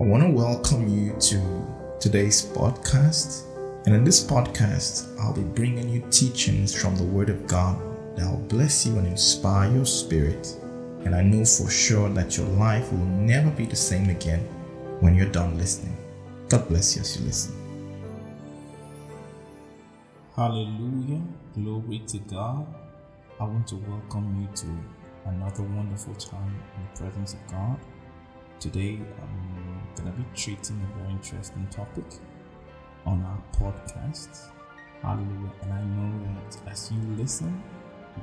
I want to welcome you to today's podcast. And in this podcast, I'll be bringing you teachings from the Word of God that will bless you and inspire your spirit. And I know for sure that your life will never be the same again when you're done listening. God bless you as you listen. Hallelujah. Glory to God. I want to welcome you to another wonderful time in the presence of God. Today, going to be treating a very interesting topic on our podcast. Hallelujah. And I know that as you listen,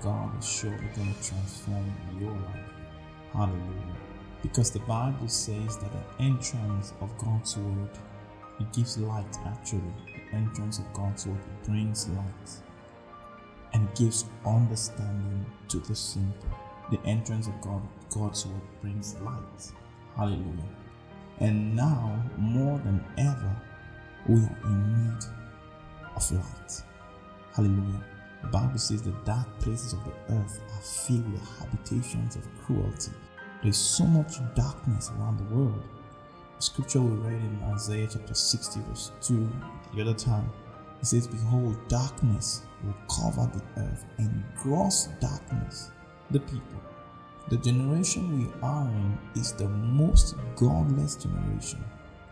God is surely going to transform your life. Hallelujah. Because the Bible says that the entrance of God's word it gives light actually. The entrance of God's word it brings light and gives understanding to the simple. The entrance of God, God's word brings light. Hallelujah. And now, more than ever, we are in need of light. Hallelujah. The Bible says the dark places of the earth are filled with habitations of cruelty. There's so much darkness around the world. The scripture we read in Isaiah chapter 60, verse 2, the other time, it says, Behold, darkness will cover the earth, and gross darkness the people. The generation we are in is the most godless generation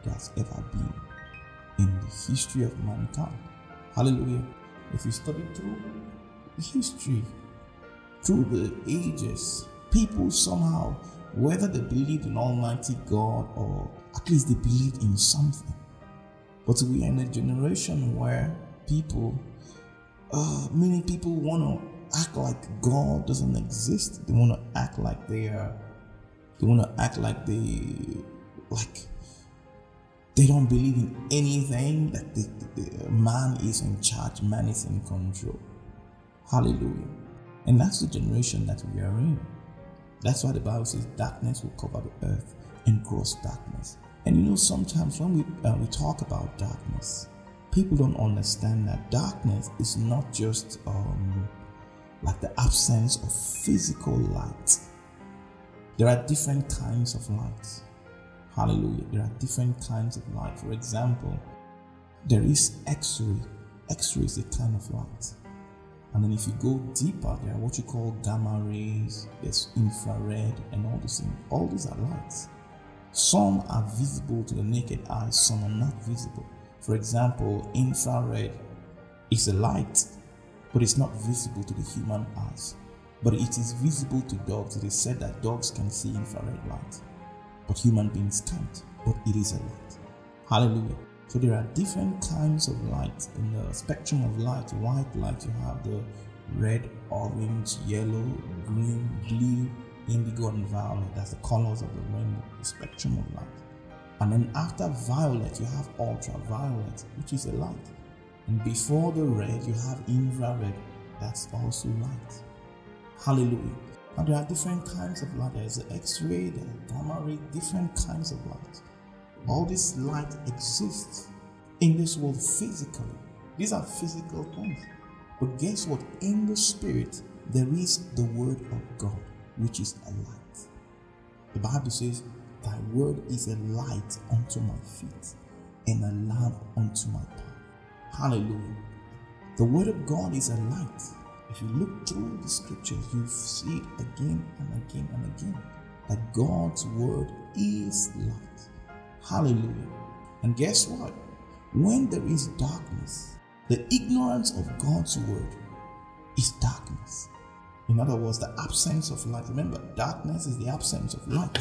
that's ever been in the history of mankind. Hallelujah. If you study through history, through the ages, people somehow, whether they believed in Almighty God or at least they believed in something. But we are in a generation where people, uh, many people want to act like God doesn't exist. They want to act like they are, they want to act like they, like, they don't believe in anything, that the, the, man is in charge, man is in control. Hallelujah. And that's the generation that we are in. That's why the Bible says darkness will cover the earth and gross darkness. And you know, sometimes when we, uh, we talk about darkness, people don't understand that darkness is not just um, like the absence of physical light. There are different kinds of light. Hallelujah. There are different kinds of light. For example, there is X ray. X ray is a kind of light. And then if you go deeper, there are what you call gamma rays, there's infrared, and all these things. All these are lights. Some are visible to the naked eye, some are not visible. For example, infrared is a light, but it's not visible to the human eyes. But it is visible to dogs. It is said that dogs can see infrared light, but human beings can't. But it is a light. Hallelujah. So there are different kinds of light in the spectrum of light. White light, you have the red, orange, yellow, green, blue, indigo and violet. That's the colors of the rainbow, the spectrum of light. And then after violet, you have ultraviolet, which is a light. And before the red, you have infrared, that's also light. Hallelujah. Now there are different kinds of light. There's the X-ray, the gamma ray, different kinds of light. All this light exists in this world physically. These are physical things. But guess what? In the spirit, there is the word of God which is a light. The Bible says, Thy word is a light unto my feet and a lamp unto my path. Hallelujah. The word of God is a light. If you look through the scriptures, you see it again and again and again that God's word is light. Hallelujah. And guess what? When there is darkness, the ignorance of God's word is darkness. In other words, the absence of light. Remember, darkness is the absence of light.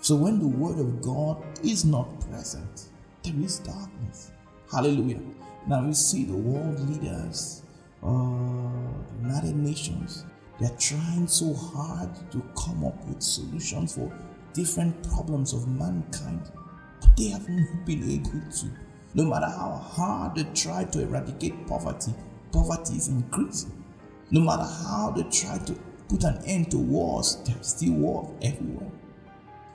So when the word of God is not present, there is darkness. Hallelujah. Now you see the world leaders, uh, the United Nations, they're trying so hard to come up with solutions for different problems of mankind, but they have not been able to. No matter how hard they try to eradicate poverty, poverty is increasing. No matter how they try to put an end to wars, there's still war everywhere.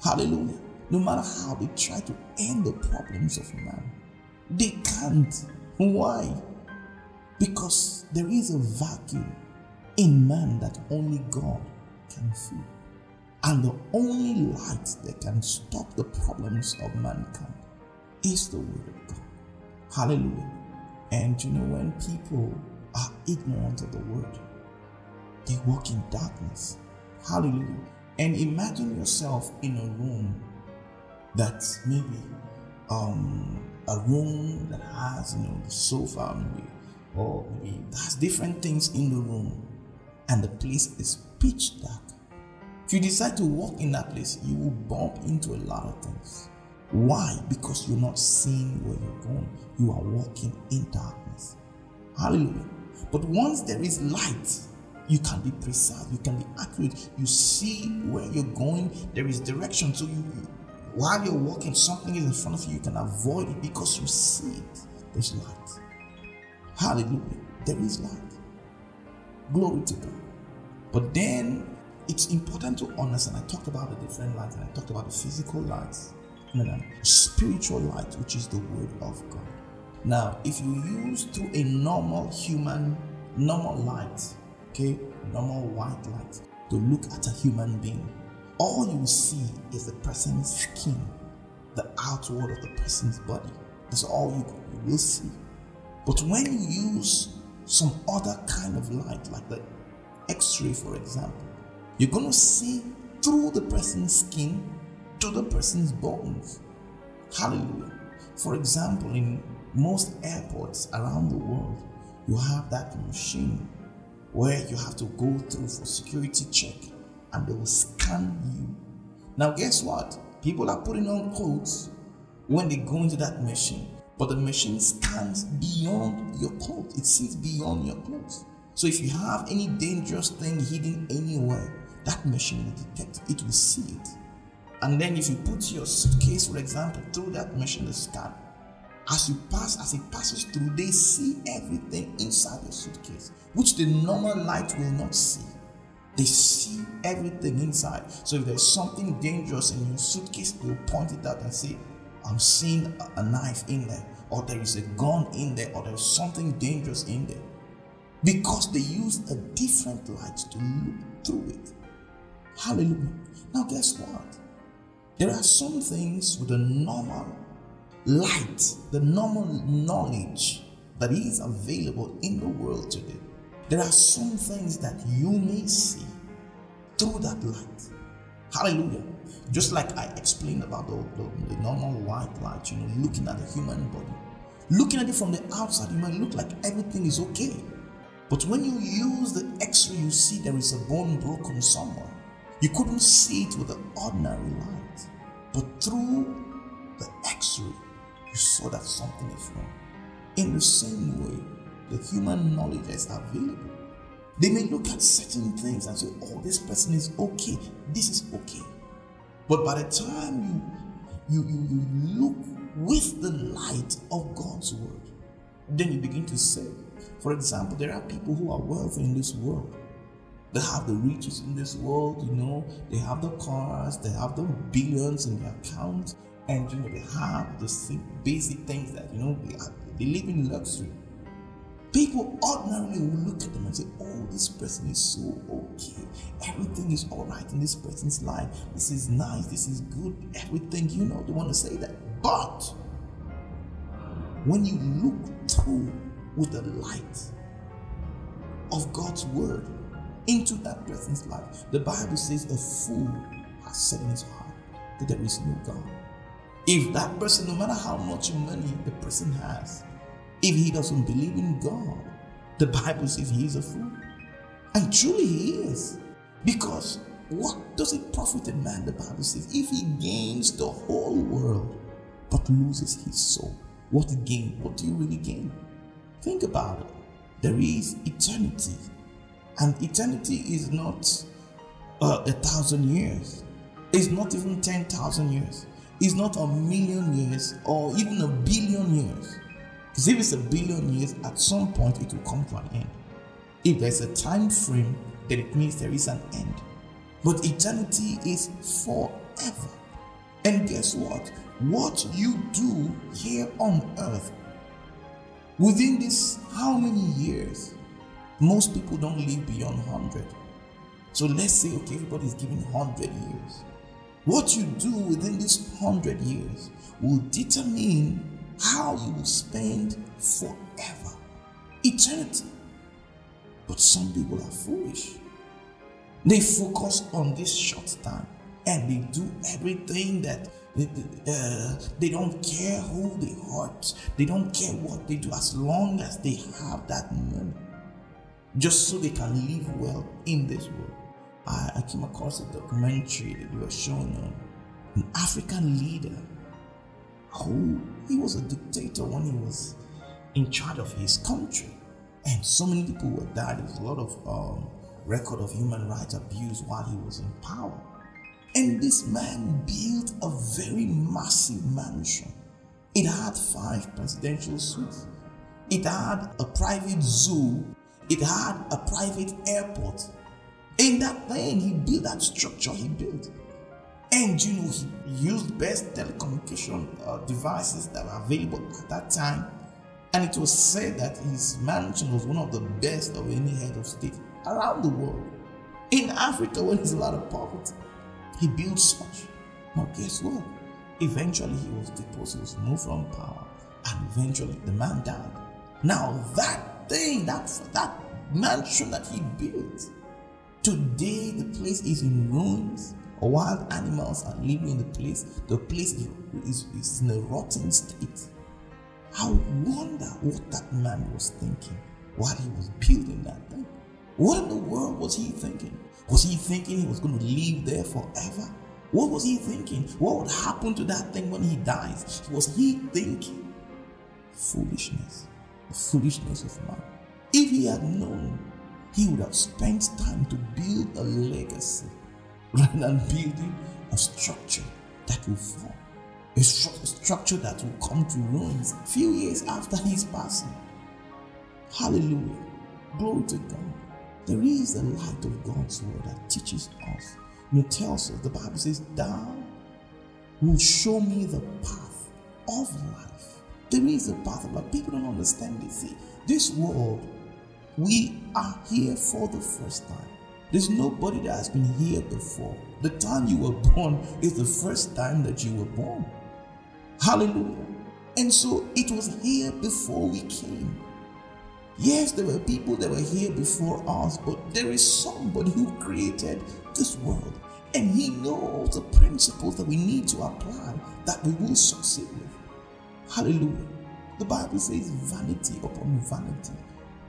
Hallelujah. No matter how they try to end the problems of man, they can't. Why? Because there is a vacuum in man that only God can fill. And the only light that can stop the problems of mankind is the Word of God. Hallelujah. And you know, when people are ignorant of the Word, they walk in darkness. Hallelujah. And imagine yourself in a room that maybe um, a room that has, you know, the sofa maybe, or maybe has different things in the room, and the place is pitch dark. If you decide to walk in that place, you will bump into a lot of things. Why? Because you're not seeing where you're going. You are walking in darkness. Hallelujah. But once there is light, you can be precise, you can be accurate, you see where you're going, there is direction. So you while you're walking, something is in front of you, you can avoid it because you see it. There's light. Hallelujah. There is light. Glory to God. But then it's important to understand. I talked about the different lights and I talked about the physical lights and then spiritual light, which is the word of God. Now, if you use through a normal human, normal light, okay, normal white light to look at a human being, all you see is the person's skin, the outward of the person's body. That's all you, will see. But when you use some other kind of light, like the X ray, for example, you're going to see through the person's skin to the person's bones. Hallelujah. For example, in most airports around the world, you have that machine where you have to go through for security check and they will scan you. Now, guess what? People are putting on coats when they go into that machine, but the machine scans beyond your clothes, it sees beyond your clothes. So, if you have any dangerous thing hidden anywhere, that machine will detect it, it will see it. And then, if you put your suitcase, for example, through that machine, the scan, as you pass, as it passes through, they see everything inside your suitcase, which the normal light will not see. They see everything inside. So if there's something dangerous in your suitcase, they'll point it out and say, I'm seeing a knife in there, or there is a gun in there, or there's something dangerous in there. Because they use a different light to look through it. Hallelujah. Now, guess what? There are some things with the normal light, the normal knowledge that is available in the world today. There are some things that you may see through that light. Hallelujah. Just like I explained about the, the, the, normal white light, you know, looking at the human body. Looking at it from the outside, you might look like everything is okay. But when you use the x ray, you see there is a bone broken somewhere. You couldn't see it with the ordinary light. But through the x ray, you saw that something is wrong. In the same way, the human knowledge is available they may look at certain things and say, oh, this person is okay, this is okay. But by the time you, you, you, you look with the light of God's word, then you begin to say, for example, there are people who are wealthy in this world. They have the riches in this world, you know, they have the cars, they have the billions in their accounts, and you know, they have the basic things that you know they, are, they live in luxury. People ordinarily will look at them and say, Oh, this person is so okay. Everything is all right in this person's life. This is nice. This is good. Everything, you know, they want to say that. But when you look through with the light of God's word into that person's life, the Bible says a fool has said in his heart that there is no God. If that person, no matter how much money the person has, if he doesn't believe in God. The Bible says he is a fool. And truly he is. Because what does it profit a man, the Bible says, if he gains the whole world but loses his soul? What gain? What do you really gain? Think about it. There is eternity. And eternity is not uh, a thousand years. It's not even 10,000 years. It's not a million years or even a billion years. If it's a billion years, at some point it will come to an end. If there's a time frame, then it means there is an end. But eternity is forever. And guess what? What you do here on earth within this how many years? Most people don't live beyond 100. So let's say, okay, everybody's given 100 years. What you do within this 100 years will determine how you will spend forever, eternity. But some people are foolish. They focus on this short time and they do everything that uh, they don't care who they hurt. They don't care what they do as long as they have that money. Just so they can live well in this world. I, I came across a documentary that they were showing on an African leader who he was a dictator when he was in charge of his country. And so many people were died. There was a lot of um, record of human rights abuse while he was in power. And this man built a very massive mansion. It had five presidential suites. It had a private zoo. It had a private airport. In that thing, he built that structure he built. And you know, he used best telecommunication uh, devices that were available at that time. And it was said that his mansion was one of the best of any head of state around the world. In Africa, where there's a lot of poverty, he built such. Now, guess what? Eventually, he was deposed, he was moved from power, and eventually the man died. Now, that thing, that, that mansion that he built, today the place is in ruins. Wild animals are living in the place. The place is, is, is in a rotten state. I wonder what that man was thinking while he was building that thing. What in the world was he thinking? Was he thinking he was going to live there forever? What was he thinking? What would happen to that thing when he dies? Was he thinking foolishness? The foolishness of man. If he had known, he would have spent time to build a legacy rather than building a structure that will fall. A, stru- structure that will come to ruins a few years after his passing. Hallelujah. Glory to God. There is the light of God's word that teaches us. And it tells us, the Bible says, Thou will show me the path of life. There is a path of life. People don't understand this. See, this world, we are here for the first time. There's nobody that has been here before. The time you were born is the first time that you were born. Hallelujah. And so it was here before we came. Yes, there were people that were here before us, but there is somebody who created this world. And he knows the principles that we need to apply that we will succeed with. Hallelujah. The Bible says vanity upon vanity.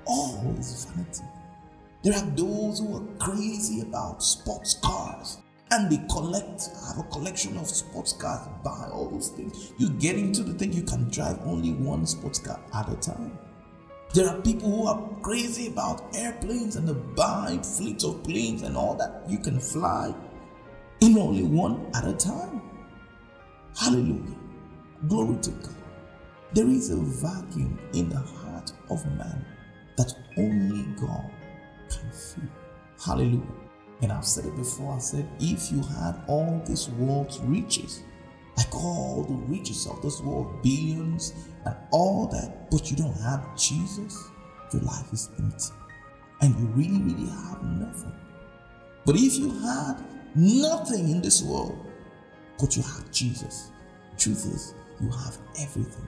All is vanity. There are those who are crazy about sports cars and they collect, have a collection of sports cars, buy all those things. You get into the thing, you can drive only one sports car at a time. There are people who are crazy about airplanes and they buy fleets of planes and all that. You can fly in only one at a time. Hallelujah. Glory to God. There is a vacuum in the heart of man that only God Hallelujah. And I've said it before I said, if you had all this world's riches, like all the riches of this world, billions and all that, but you don't have Jesus, your life is empty. And you really, really have nothing. But if you had nothing in this world, but you have Jesus, truth is, you have everything.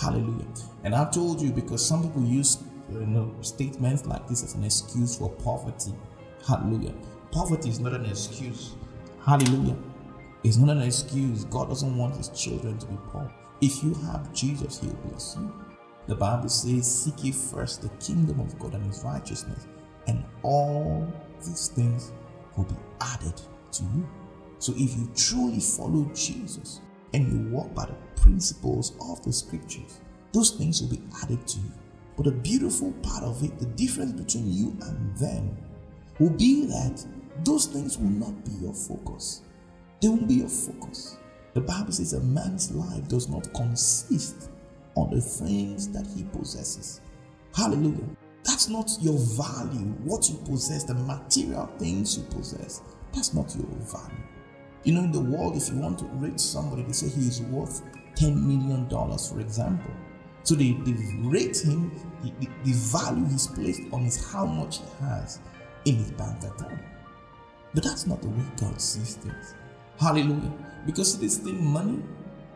Hallelujah. And I told you because some people use you know, statements like this as an excuse for poverty. Hallelujah. Poverty is not an excuse. Hallelujah. It's not an excuse. God doesn't want his children to be poor. If you have Jesus, he'll bless you. The Bible says, Seek ye first the kingdom of God and his righteousness, and all these things will be added to you. So if you truly follow Jesus and you walk by the principles of the scriptures, those things will be added to you. But the beautiful part of it, the difference between you and them, will be that those things will not be your focus. They won't be your focus. The Bible says a man's life does not consist on the things that he possesses. Hallelujah. That's not your value, what you possess, the material things you possess. That's not your value. You know, in the world, if you want to rate somebody, they say he is worth $10 million, for example. So they, they rate him, the, the value he's placed on is how much he has in his bank account. But that's not the way God sees things. Hallelujah. Because this thing, money,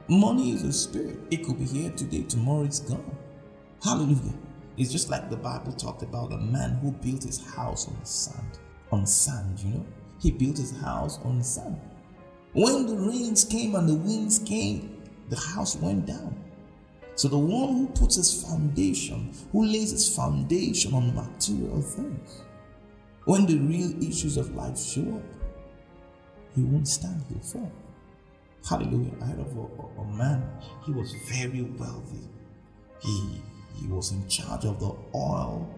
money is a spirit. It could be here today, tomorrow it's gone. Hallelujah. It's just like the Bible talked about a man who built his house on sand. On sand, you know? He built his house on sand. When the rains came and the winds came, the house went down. So the one who puts his foundation, who lays his foundation on material things, when the real issues of life show up, he won't stand, fall. Hallelujah. I heard a, a, man, he was very wealthy. He, he was in charge of the oil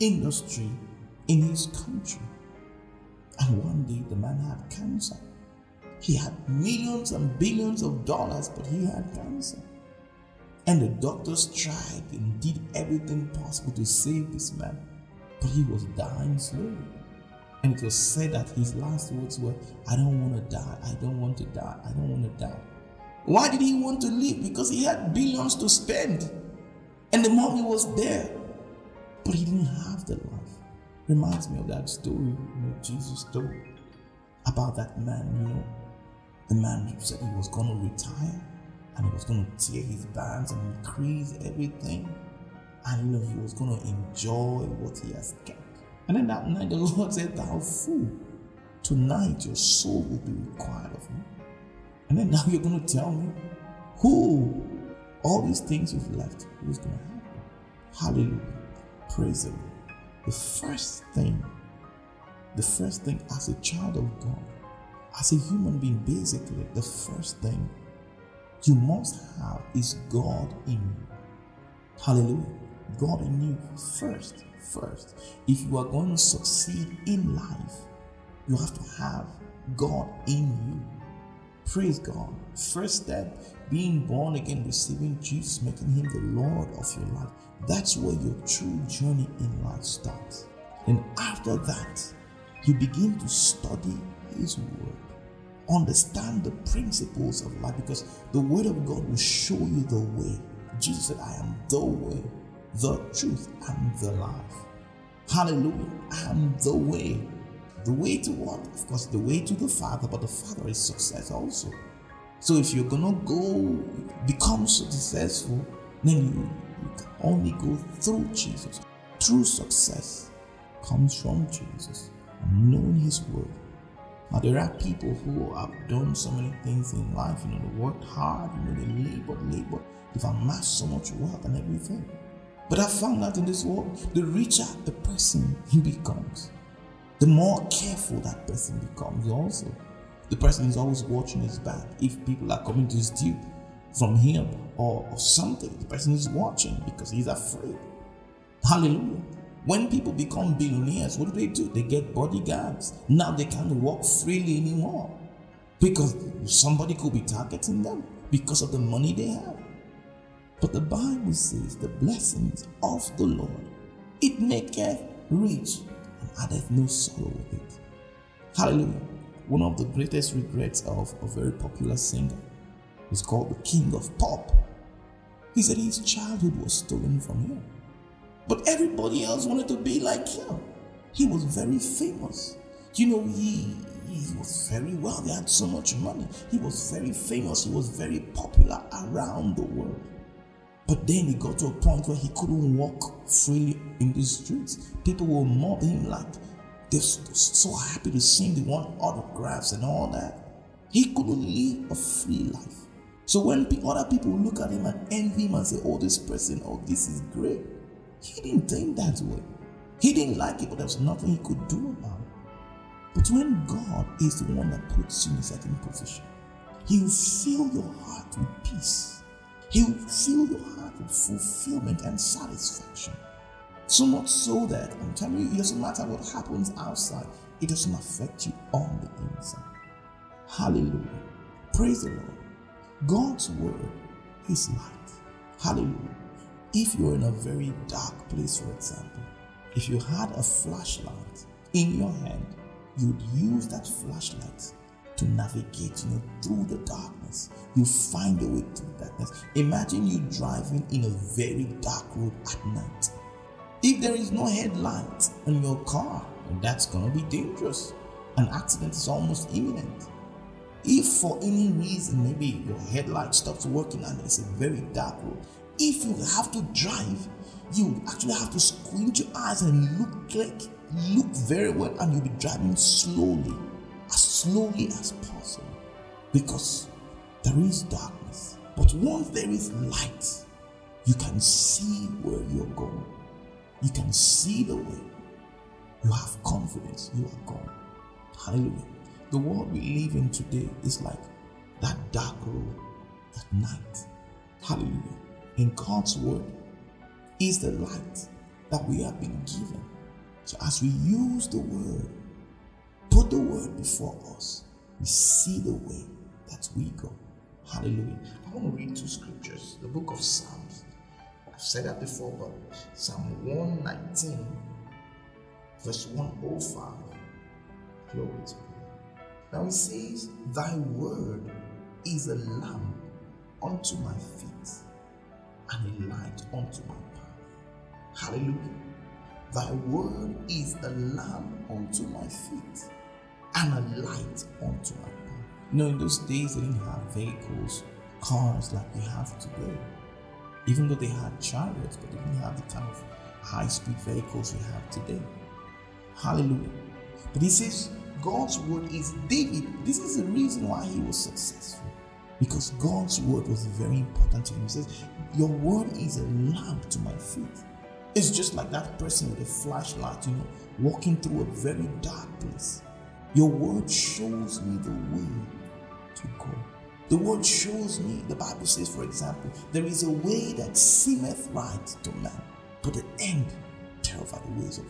industry in his country. And one day the man had cancer. He had millions and billions of dollars, but he had cancer. And the doctors tried and did everything possible to save this man, but he was dying slowly. And it was said that his last words were, I don't want to die, I don't want to die, I don't want to die. Why did he want to live? Because he had billions to spend. And the money was there. But he didn't have the life. Reminds me of that story you know, Jesus told about that man, you know. The man who said he was going to retire and he was going to tear his bands and increase everything. And you know, he was going to enjoy what he has kept. And then that night the Lord said, Thou fool, tonight your soul will be required of me. And then now you're going to tell me who all these things you've left, who's going to happen? Hallelujah. Praise the Lord. The first thing, the first thing as a child of God, as a human being, basically, the first thing you must have is God in you. Hallelujah. God in you first first. If you are going to succeed in life, you have to have God in you. Praise God. First step, being born again, receiving Jesus, making Him the Lord of your life. That's where your true journey in life starts. And after that, you begin to study His Word. Understand the principles of life because the Word of God will show you the way. Jesus said, I am the way, the truth, and the life. Hallelujah. I am the way. The way to what? Of course, the way to the Father, but the Father is success also. So if you're gonna go become successful, then you, you can only go through Jesus. True success comes from Jesus knowing His Word. Now there are people who have done so many things in life. You know, they worked hard. You know, they labored, labored. They've amassed so much wealth and everything. But I found out in this world, the richer the person he becomes, the more careful that person becomes also. The person is always watching his back. If people are coming to steal from him or, or something, the person is watching because he's afraid. Hallelujah. When people become billionaires, what do they do? They get bodyguards. Now they can't walk freely anymore because somebody could be targeting them because of the money they have. But the Bible says the blessings of the Lord, it maketh rich and addeth no sorrow with it. Hallelujah. One of the greatest regrets of a very popular singer is called the King of Pop. He said his childhood was stolen from him. But everybody else wanted to be like him. He was very famous. You know, he, he was very well. He had so much money. He was very famous. He was very popular around the world. But then he got to a point where he couldn't walk freely in the streets. People will mob him like they're so happy to see him, they want autographs and all that. He couldn't live a free life. So when other people look at him and envy him and say, Oh, this person, oh, this is great, he didn't think that way. He didn't like it, but there was nothing he could do about it. But when God is the one that puts you in a certain position, He will fill your heart with peace he will fill your heart with fulfillment and satisfaction. So much so that I'm telling you, it doesn't matter what happens outside, it doesn't affect you on the inside. Hallelujah. Praise the Lord. God's word is light. Hallelujah. If you're in a very dark place, for example, if you had a flashlight in your hand, you'd use that flashlight to navigate, you know, through the darkness. You find a way through darkness. Imagine you driving in a very dark road at night. If there is no headlight on your car, that's gonna be dangerous. an accident is almost imminent. If for any reason, maybe your headlight stops working and it's a very dark road, if you have to drive, you actually have to squint your eyes and look like look very well, and you'll be driving slowly, as slowly as possible, because there is darkness. But once there is light, you can see where you're going. You can see the way. You have confidence. You are going. Hallelujah. The world we live in today is like that dark road at night. Hallelujah. In God's word is the light that we have been given. So as we use the word, put the word before us, we see the way that we go. Hallelujah. I want to read two scriptures. The book of Psalms. I've said that before, but Psalm 119, verse 105. Glory to God. Now it says, Thy word is a lamp unto my feet and a light unto my path. Hallelujah. Thy word is a lamp unto my feet and a light unto my path. You know, in those days, they didn't have vehicles, cars like we have today. Even though they had chariots, but they didn't have the kind of high speed vehicles we have today. Hallelujah. But he says, God's word is David. This is the reason why he was successful. Because God's word was very important to him. He says, Your word is a lamp to my feet. It's just like that person with a flashlight, you know, walking through a very dark place. Your word shows me the way to go. The word shows me, the Bible says, for example, there is a way that seemeth right to man, but the end are the ways of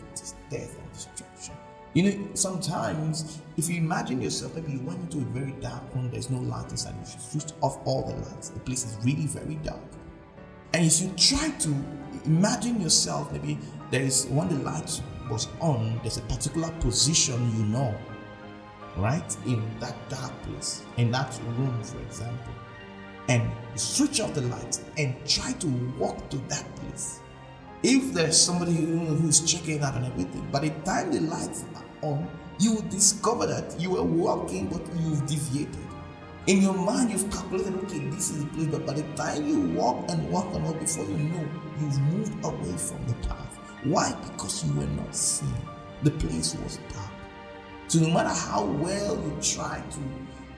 death and destruction. You know, sometimes if you imagine yourself, maybe you went into a very dark room, there's no light inside, you switch off all the lights, the place is really very dark. And if you try to imagine yourself, maybe there is when the light was on, there's a particular position you know, right? In that dark place, in that room, for example. And switch off the light and try to walk to that place if there's somebody who, who's checking out and everything, by the time the lights are on, you will discover that you were walking, but you've deviated. In your mind, you've calculated, okay, this is the place, but by the time you walk and walk and walk, before you know, you've moved away from the path. Why? Because you were not seeing. The place was dark. So no matter how well you try to,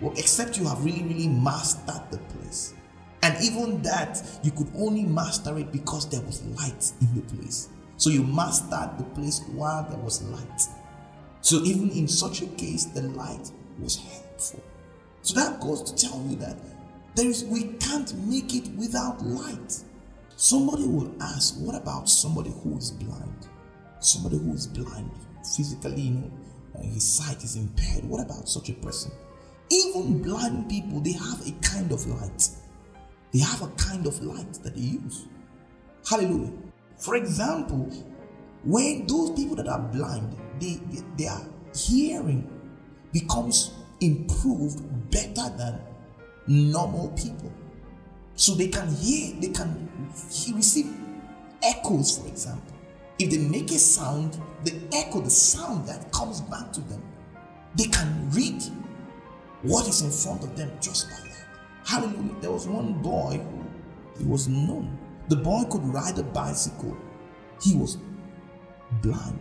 well, except you have really, really mastered the place, and even that, you could only master it because there was light in the place. So you mastered the place while there was light. So even in such a case, the light was helpful. So that goes to tell you that there is we can't make it without light. Somebody will ask, what about somebody who is blind? Somebody who is blind physically, you know, his sight is impaired. What about such a person? Even blind people, they have a kind of light. They have a kind of light that they use. Hallelujah. For example, when those people that are blind, they, they, their hearing becomes improved better than normal people. So they can hear, they can receive echoes, for example. If they make a sound, the echo, the sound that comes back to them, they can read what is in front of them just by that. Hallelujah. There was one boy who he was known. The boy could ride a bicycle. He was blind.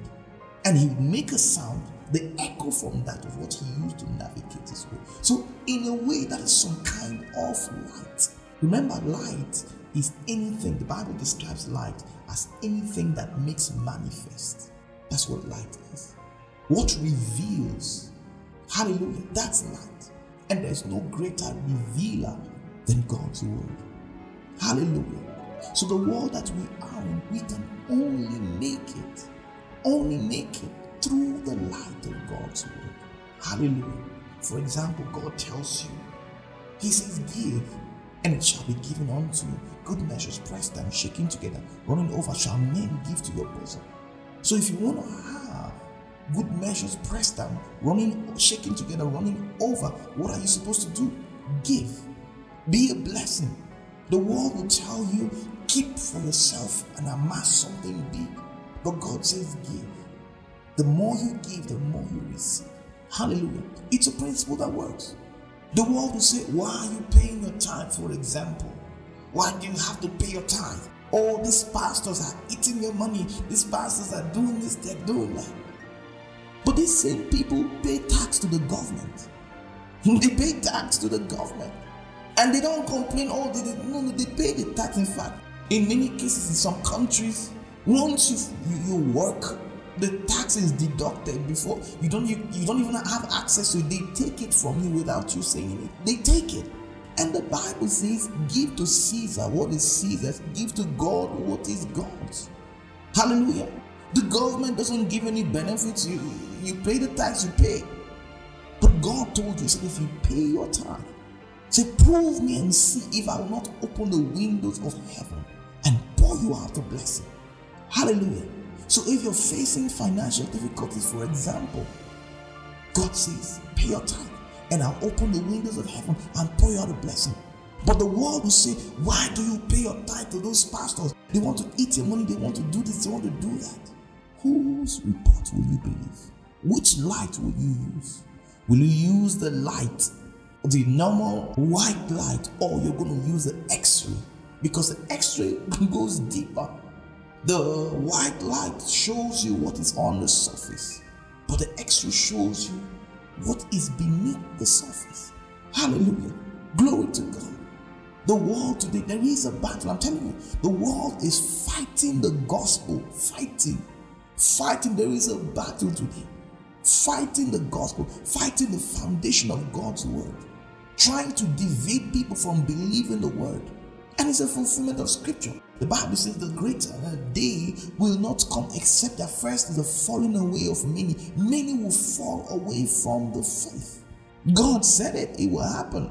And he would make a sound. The echo from that of what he used to navigate his way. So, in a way, that is some kind of light. Remember, light is anything, the Bible describes light as anything that makes manifest. That's what light is. What reveals. Hallelujah. That's light. And there's no greater revealer than God's word. Hallelujah. So the world that we are in, we can only make it, only make it through the light of God's word. Hallelujah. For example, God tells you, He says, Give, and it shall be given unto you. Good measures pressed and shaking together, running over, shall men give to your bosom. So if you want to have good measures pressed down, running, shaking together, running over. What are you supposed to do? Give. Be a blessing. The world will tell you, keep for yourself and amass something big. But God says, give. The more you give, the more you receive. Hallelujah. It's a principle that works. The world will say, Why are you paying your tithe, for example? Why do you have to pay your tithe? Oh, these pastors are eating your money. These pastors are doing this, they're doing that. But these same people pay tax to the government. they pay tax to the government. And they don't complain, oh, they, they, no, no, they pay the tax. In fact, in many cases, in some countries, once you, you, you work, the tax is deducted before you don't you, you don't even have access to it. They take it from you without you saying it. They take it. And the Bible says, give to Caesar what is Caesar's, give to God what is God's. Hallelujah. The government doesn't give any benefits. You, you pay the tax, you pay. But God told you, said, if you pay your tithe, say, prove me and see if I will not open the windows of heaven and pour you out a blessing. Hallelujah. So if you're facing financial difficulties, for example, God says, pay your tithe and I'll open the windows of heaven and pour you out a blessing. But the world will say, Why do you pay your tithe to those pastors? They want to eat your money, they want to do this, they want to do that. Whose report will you believe? Which light will you use? Will you use the light, the normal white light, or you're going to use the x ray? Because the x ray goes deeper. The white light shows you what is on the surface, but the x ray shows you what is beneath the surface. Hallelujah. Glory to God. The world today, there is a battle. I'm telling you, the world is fighting the gospel, fighting, fighting. There is a battle today, fighting the gospel, fighting the foundation of God's word, trying to deviate people from believing the word. And it's a fulfillment of scripture. The Bible says the greater day will not come except that first the falling away of many. Many will fall away from the faith. God said it, it will happen.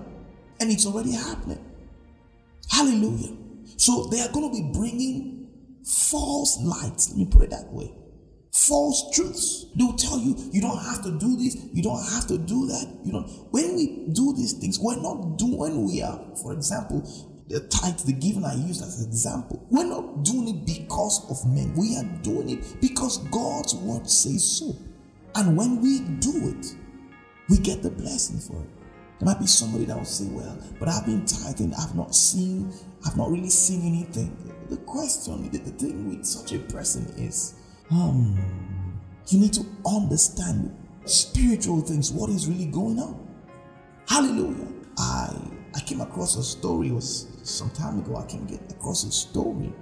And it's already happening. Hallelujah. So they are going to be bringing false lights. Let me put it that way. False truths. They will tell you, you don't have to do this, you don't have to do that. You don't. When we do these things, we're not doing, we are, for example, the tithe, the giving I use as an example. We're not doing it because of men. We are doing it because God's word says so. And when we do it, we get the blessing for it. There might be somebody that will say, Well, but I've been tithing, I've not seen, I've not really seen anything. The question, the, the thing with such a person is, um, you need to understand spiritual things, what is really going on. Hallelujah. I I came across a story was some time ago. I came across a story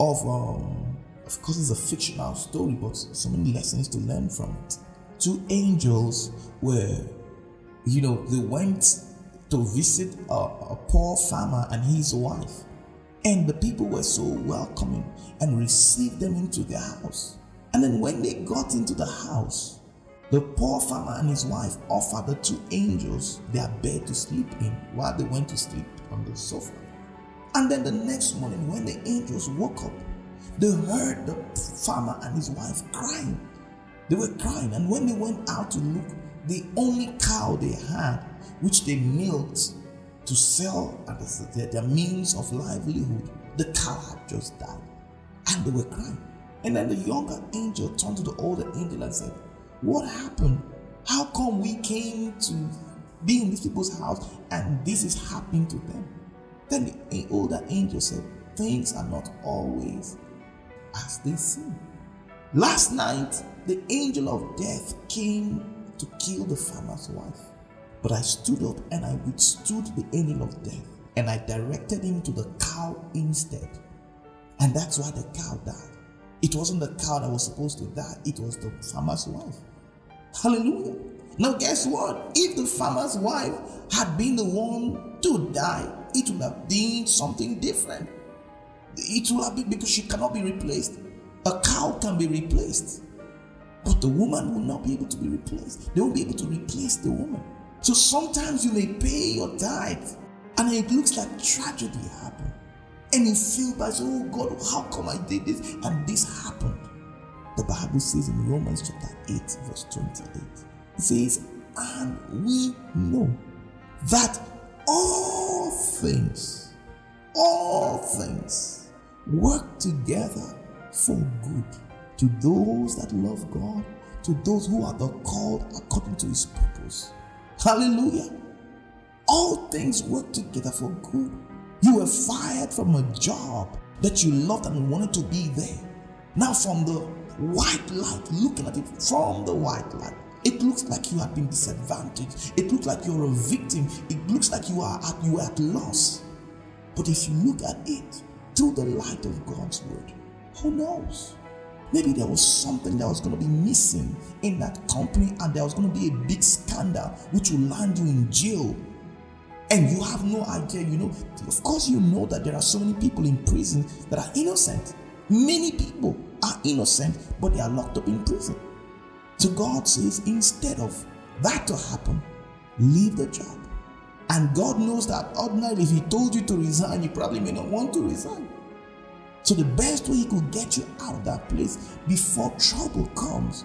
of um, of course it's a fictional story, but so many lessons to learn from it. Two angels were, you know, they went to visit a, a poor farmer and his wife, and the people were so welcoming and received them into their house. And then when they got into the house, the poor farmer and his wife offered the two angels their bed to sleep in while they went to sleep on the sofa. And then the next morning, when the angels woke up, they heard the farmer and his wife crying. They were crying, and when they went out to look, the only cow they had, which they milked to sell as their means of livelihood, the cow had just died. And they were crying. And then the younger angel turned to the older angel and said, what happened? How come we came to be in these people's house and this is happening to them? Then the older angel said, Things are not always as they seem. Last night, the angel of death came to kill the farmer's wife. But I stood up and I withstood the angel of death and I directed him to the cow instead. And that's why the cow died. It wasn't the cow that was supposed to die, it was the farmer's wife. Hallelujah. Now, guess what? If the farmer's wife had been the one to die, it would have been something different. It would have been because she cannot be replaced. A cow can be replaced, but the woman will not be able to be replaced. They won't be able to replace the woman. So sometimes you may pay your tithe, and it looks like tragedy happened. And you feel bad, oh God, how come I did this and this happened? The Bible says in Romans chapter 8, verse 28, it says, And we know that all things, all things work together for good to those that love God, to those who are the called according to his purpose. Hallelujah. All things work together for good. You were fired from a job that you loved and wanted to be there. Now, from the white light, looking at it from the white light, it looks like you have been disadvantaged. It looks like you're a victim. It looks like you are at you are at loss. But if you look at it through the light of God's word, who knows? Maybe there was something that was going to be missing in that company, and there was going to be a big scandal which will land you in jail. And you have no idea, you know. Of course, you know that there are so many people in prison that are innocent. Many people are innocent, but they are locked up in prison. So God says, instead of that to happen, leave the job. And God knows that ordinarily, if He told you to resign, you probably may not want to resign. So the best way He could get you out of that place before trouble comes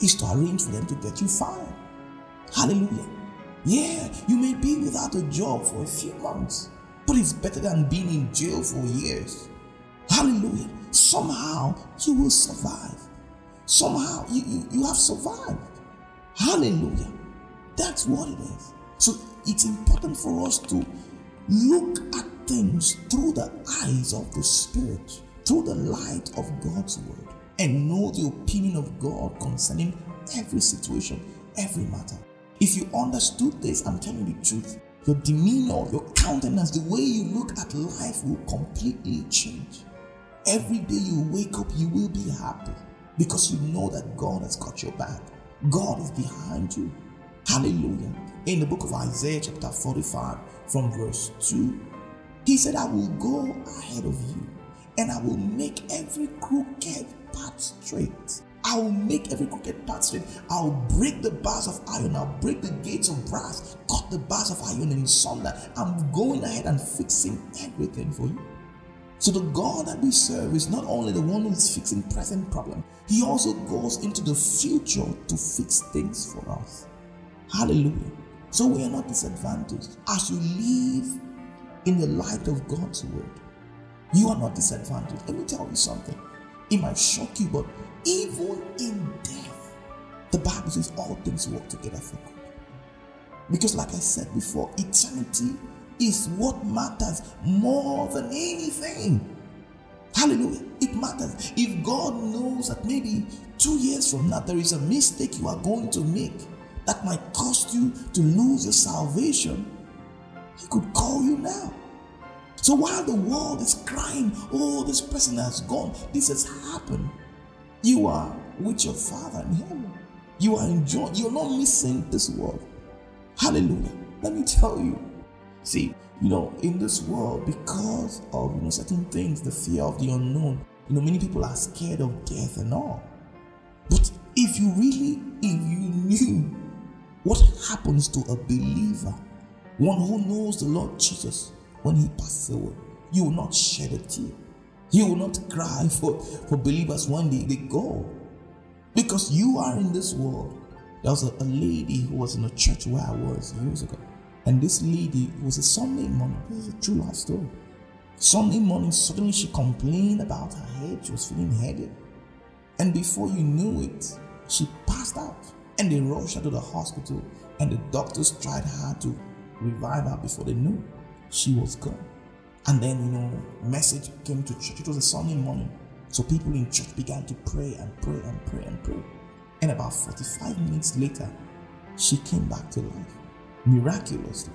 is to arrange for them to get you fired. Hallelujah. Yeah, you may be without a job for a few months, but it's better than being in jail for years. Hallelujah. Somehow you will survive. Somehow you, you, you have survived. Hallelujah. That's what it is. So it's important for us to look at things through the eyes of the Spirit, through the light of God's Word, and know the opinion of God concerning every situation, every matter. If you understood this, I'm telling you the truth, your demeanor, your countenance, the way you look at life will completely change. Every day you wake up, you will be happy because you know that God has got your back. God is behind you. Hallelujah. In the book of Isaiah, chapter 45, from verse 2, he said, I will go ahead of you and I will make every crooked path straight. I will make every crooked path straight. I'll break the bars of iron. I'll break the gates of brass, cut the bars of iron in sunder. I'm going ahead and fixing everything for you. So the God that we serve is not only the one who is fixing present problem, he also goes into the future to fix things for us. Hallelujah. So we are not disadvantaged. As you live in the light of God's word, you are not disadvantaged. Let me tell you something. It might shock you, but even in death, the Bible says all things work together for good. Because, like I said before, eternity is what matters more than anything. Hallelujah. It matters. If God knows that maybe two years from now there is a mistake you are going to make that might cost you to lose your salvation, He could call you now. So while the world is crying, oh, this person has gone, this has happened, you are with your Father in heaven. You are enjoying, you're not missing this world. Hallelujah. Let me tell you, See, you know, in this world, because of you know certain things, the fear of the unknown, you know, many people are scared of death and all. But if you really, if you knew what happens to a believer, one who knows the Lord Jesus when he passes away, you will not shed a tear. You will not cry for, for believers when they, they go. Because you are in this world. There was a, a lady who was in a church where I was years ago. And this lady, was a Sunday morning. This is a true life story. Sunday morning, suddenly she complained about her head. She was feeling headache. And before you knew it, she passed out. And they rushed her to the hospital. And the doctors tried hard to revive her before they knew she was gone. And then, you know, message came to church. It was a Sunday morning. So people in church began to pray and pray and pray and pray. And about 45 minutes later, she came back to life miraculously.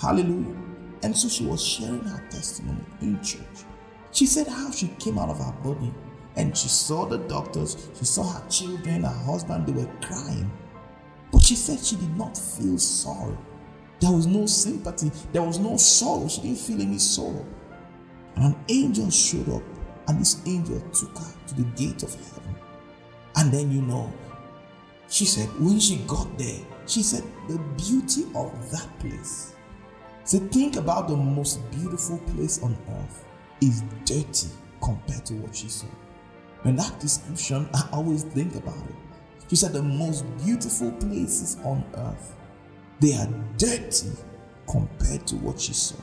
Hallelujah. And so she was sharing her testimony in church. She said how she came out of her body and she saw the doctors, she saw her children, her husband, they were crying. But she said she did not feel sorry. There was no sympathy, there was no sorrow. She didn't feel any sorrow. And an angel showed up, and this angel took her to the gate of heaven. And then, you know, she said, when she got there, she said, the beauty of that place. So think about the most beautiful place on earth is dirty compared to what she saw. And that description, I always think about it. She said the most beautiful places on earth, they are dirty compared to what she saw.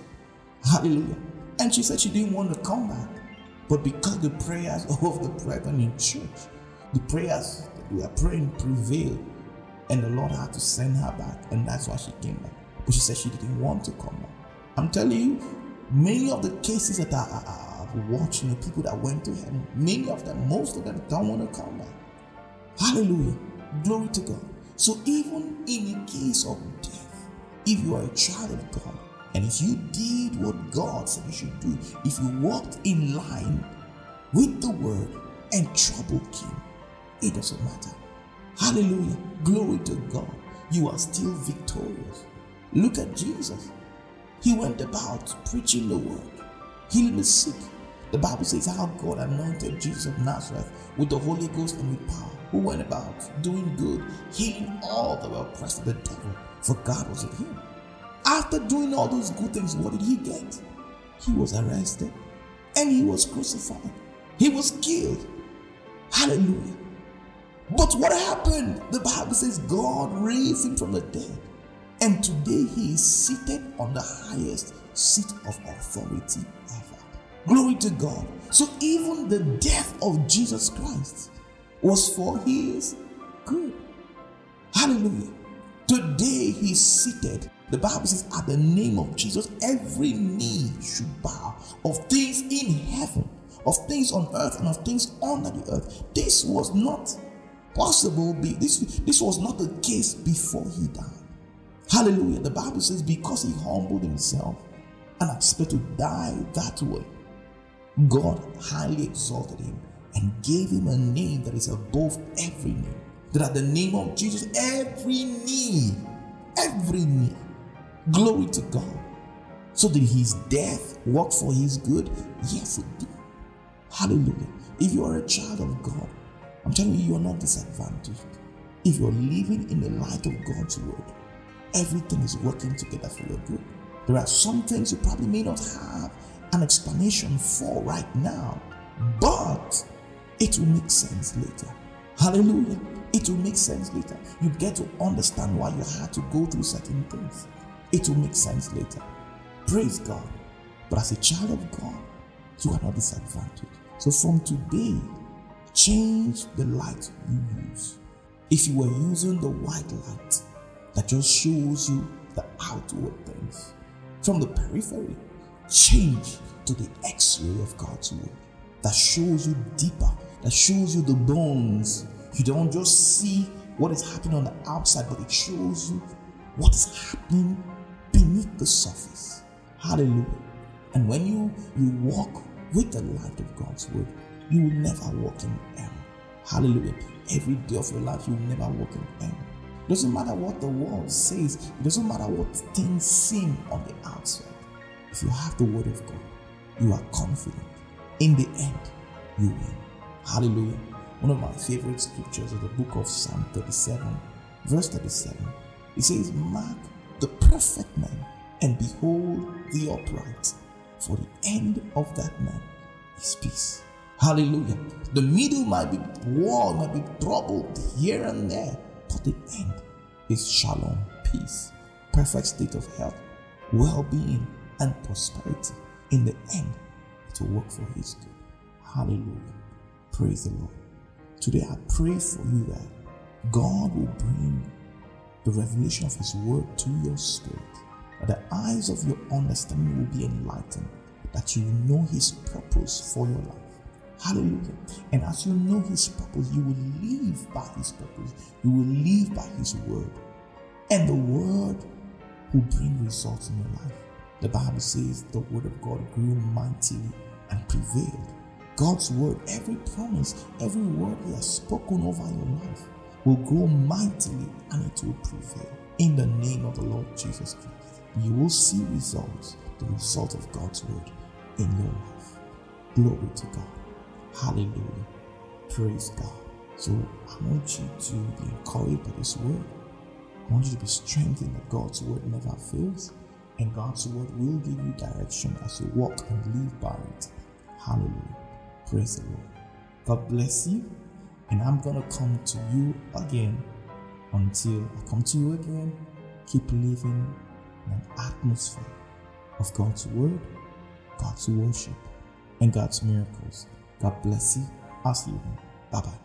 Hallelujah. And she said she didn't want to come back. But because the prayers of the brethren in church, the prayers that we are praying prevailed. And the Lord had to send her back. And that's why she came back. But she said she didn't want to come back. I'm telling you, many of the cases that I, I've watched, you know, people that went to heaven, many of them, most of them don't want to come back. Hallelujah. Glory to God. So even in a case of death, if you are a child of God, and if you did what God said you should do, if you walked in line with the word and trouble came, it doesn't matter. Hallelujah. Glory to God. You are still victorious. Look at Jesus. He went about preaching the word, healing the sick. The Bible says how God anointed Jesus of Nazareth with the Holy Ghost and with power, who went about doing good, healing all that were oppressed of the devil, for God was with him. After doing all those good things, what did he get? He was arrested and he was crucified. He was killed. Hallelujah. But what happened? The Bible says God raised him from the dead. And today he is seated on the highest seat of authority ever. Glory to God. So even the death of Jesus Christ was for his good. Hallelujah. Today he's seated. The Bible says, at the name of Jesus, every knee should bow of things in heaven, of things on earth, and of things under the earth. This was not possible. Be this, this was not the case before he died. Hallelujah. The Bible says, because he humbled himself and expected to die that way, God highly exalted him and gave him a name that is above every name. That at the name of Jesus, every knee, every knee, glory to God. So did his death work for his good? Yes, it did. Hallelujah. If you are a child of God, I'm telling you, you are not disadvantaged. If you're living in the light of God's word, everything is working together for your good. There are some things you probably may not have an explanation for right now, but it will make sense later. Hallelujah. It will make sense later. You get to understand why you had to go through certain things. It will make sense later. Praise God. But as a child of God, you are not disadvantaged. So from today, change the light you use. If you were using the white light, that just shows you the outward things. From the periphery, change to the x ray of God's word that shows you deeper, that shows you the bones. You don't just see what is happening on the outside, but it shows you what is happening beneath the surface. Hallelujah. And when you, you walk with the light of God's word, you will never walk in error. Hallelujah. Every day of your life, you will never walk in error. It doesn't matter what the world says, it doesn't matter what things seem on the outside. If you have the word of God, you are confident. In the end, you win. Hallelujah. One of my favorite scriptures is the book of Psalm 37, verse 37. It says, Mark the perfect man and behold the upright, for the end of that man is peace. Hallelujah. The middle might be war, might be troubled here and there, but the end is shalom, peace, perfect state of health, well being, and prosperity. In the end, it will work for His good. Hallelujah. Praise the Lord. Today, I pray for you that God will bring the revelation of His word to your spirit, that the eyes of your understanding will be enlightened, that you will know His purpose for your life Hallelujah. And as you know His purpose, you will live by His purpose. You will live by His word. And the word will bring results in your life. The Bible says the word of God grew mightily and prevailed. God's word, every promise, every word He has spoken over your life will grow mightily and it will prevail. In the name of the Lord Jesus Christ, you will see results, the result of God's word in your life. Glory to God. Hallelujah. Praise God. So I want you to be encouraged by this word. I want you to be strengthened that God's word never fails. And God's word will give you direction as you walk and live by it. Hallelujah. Praise the Lord. God bless you. And I'm going to come to you again until I come to you again. Keep living in an atmosphere of God's word, God's worship, and God's miracles. God bless you. I'll see you then. Bye bye.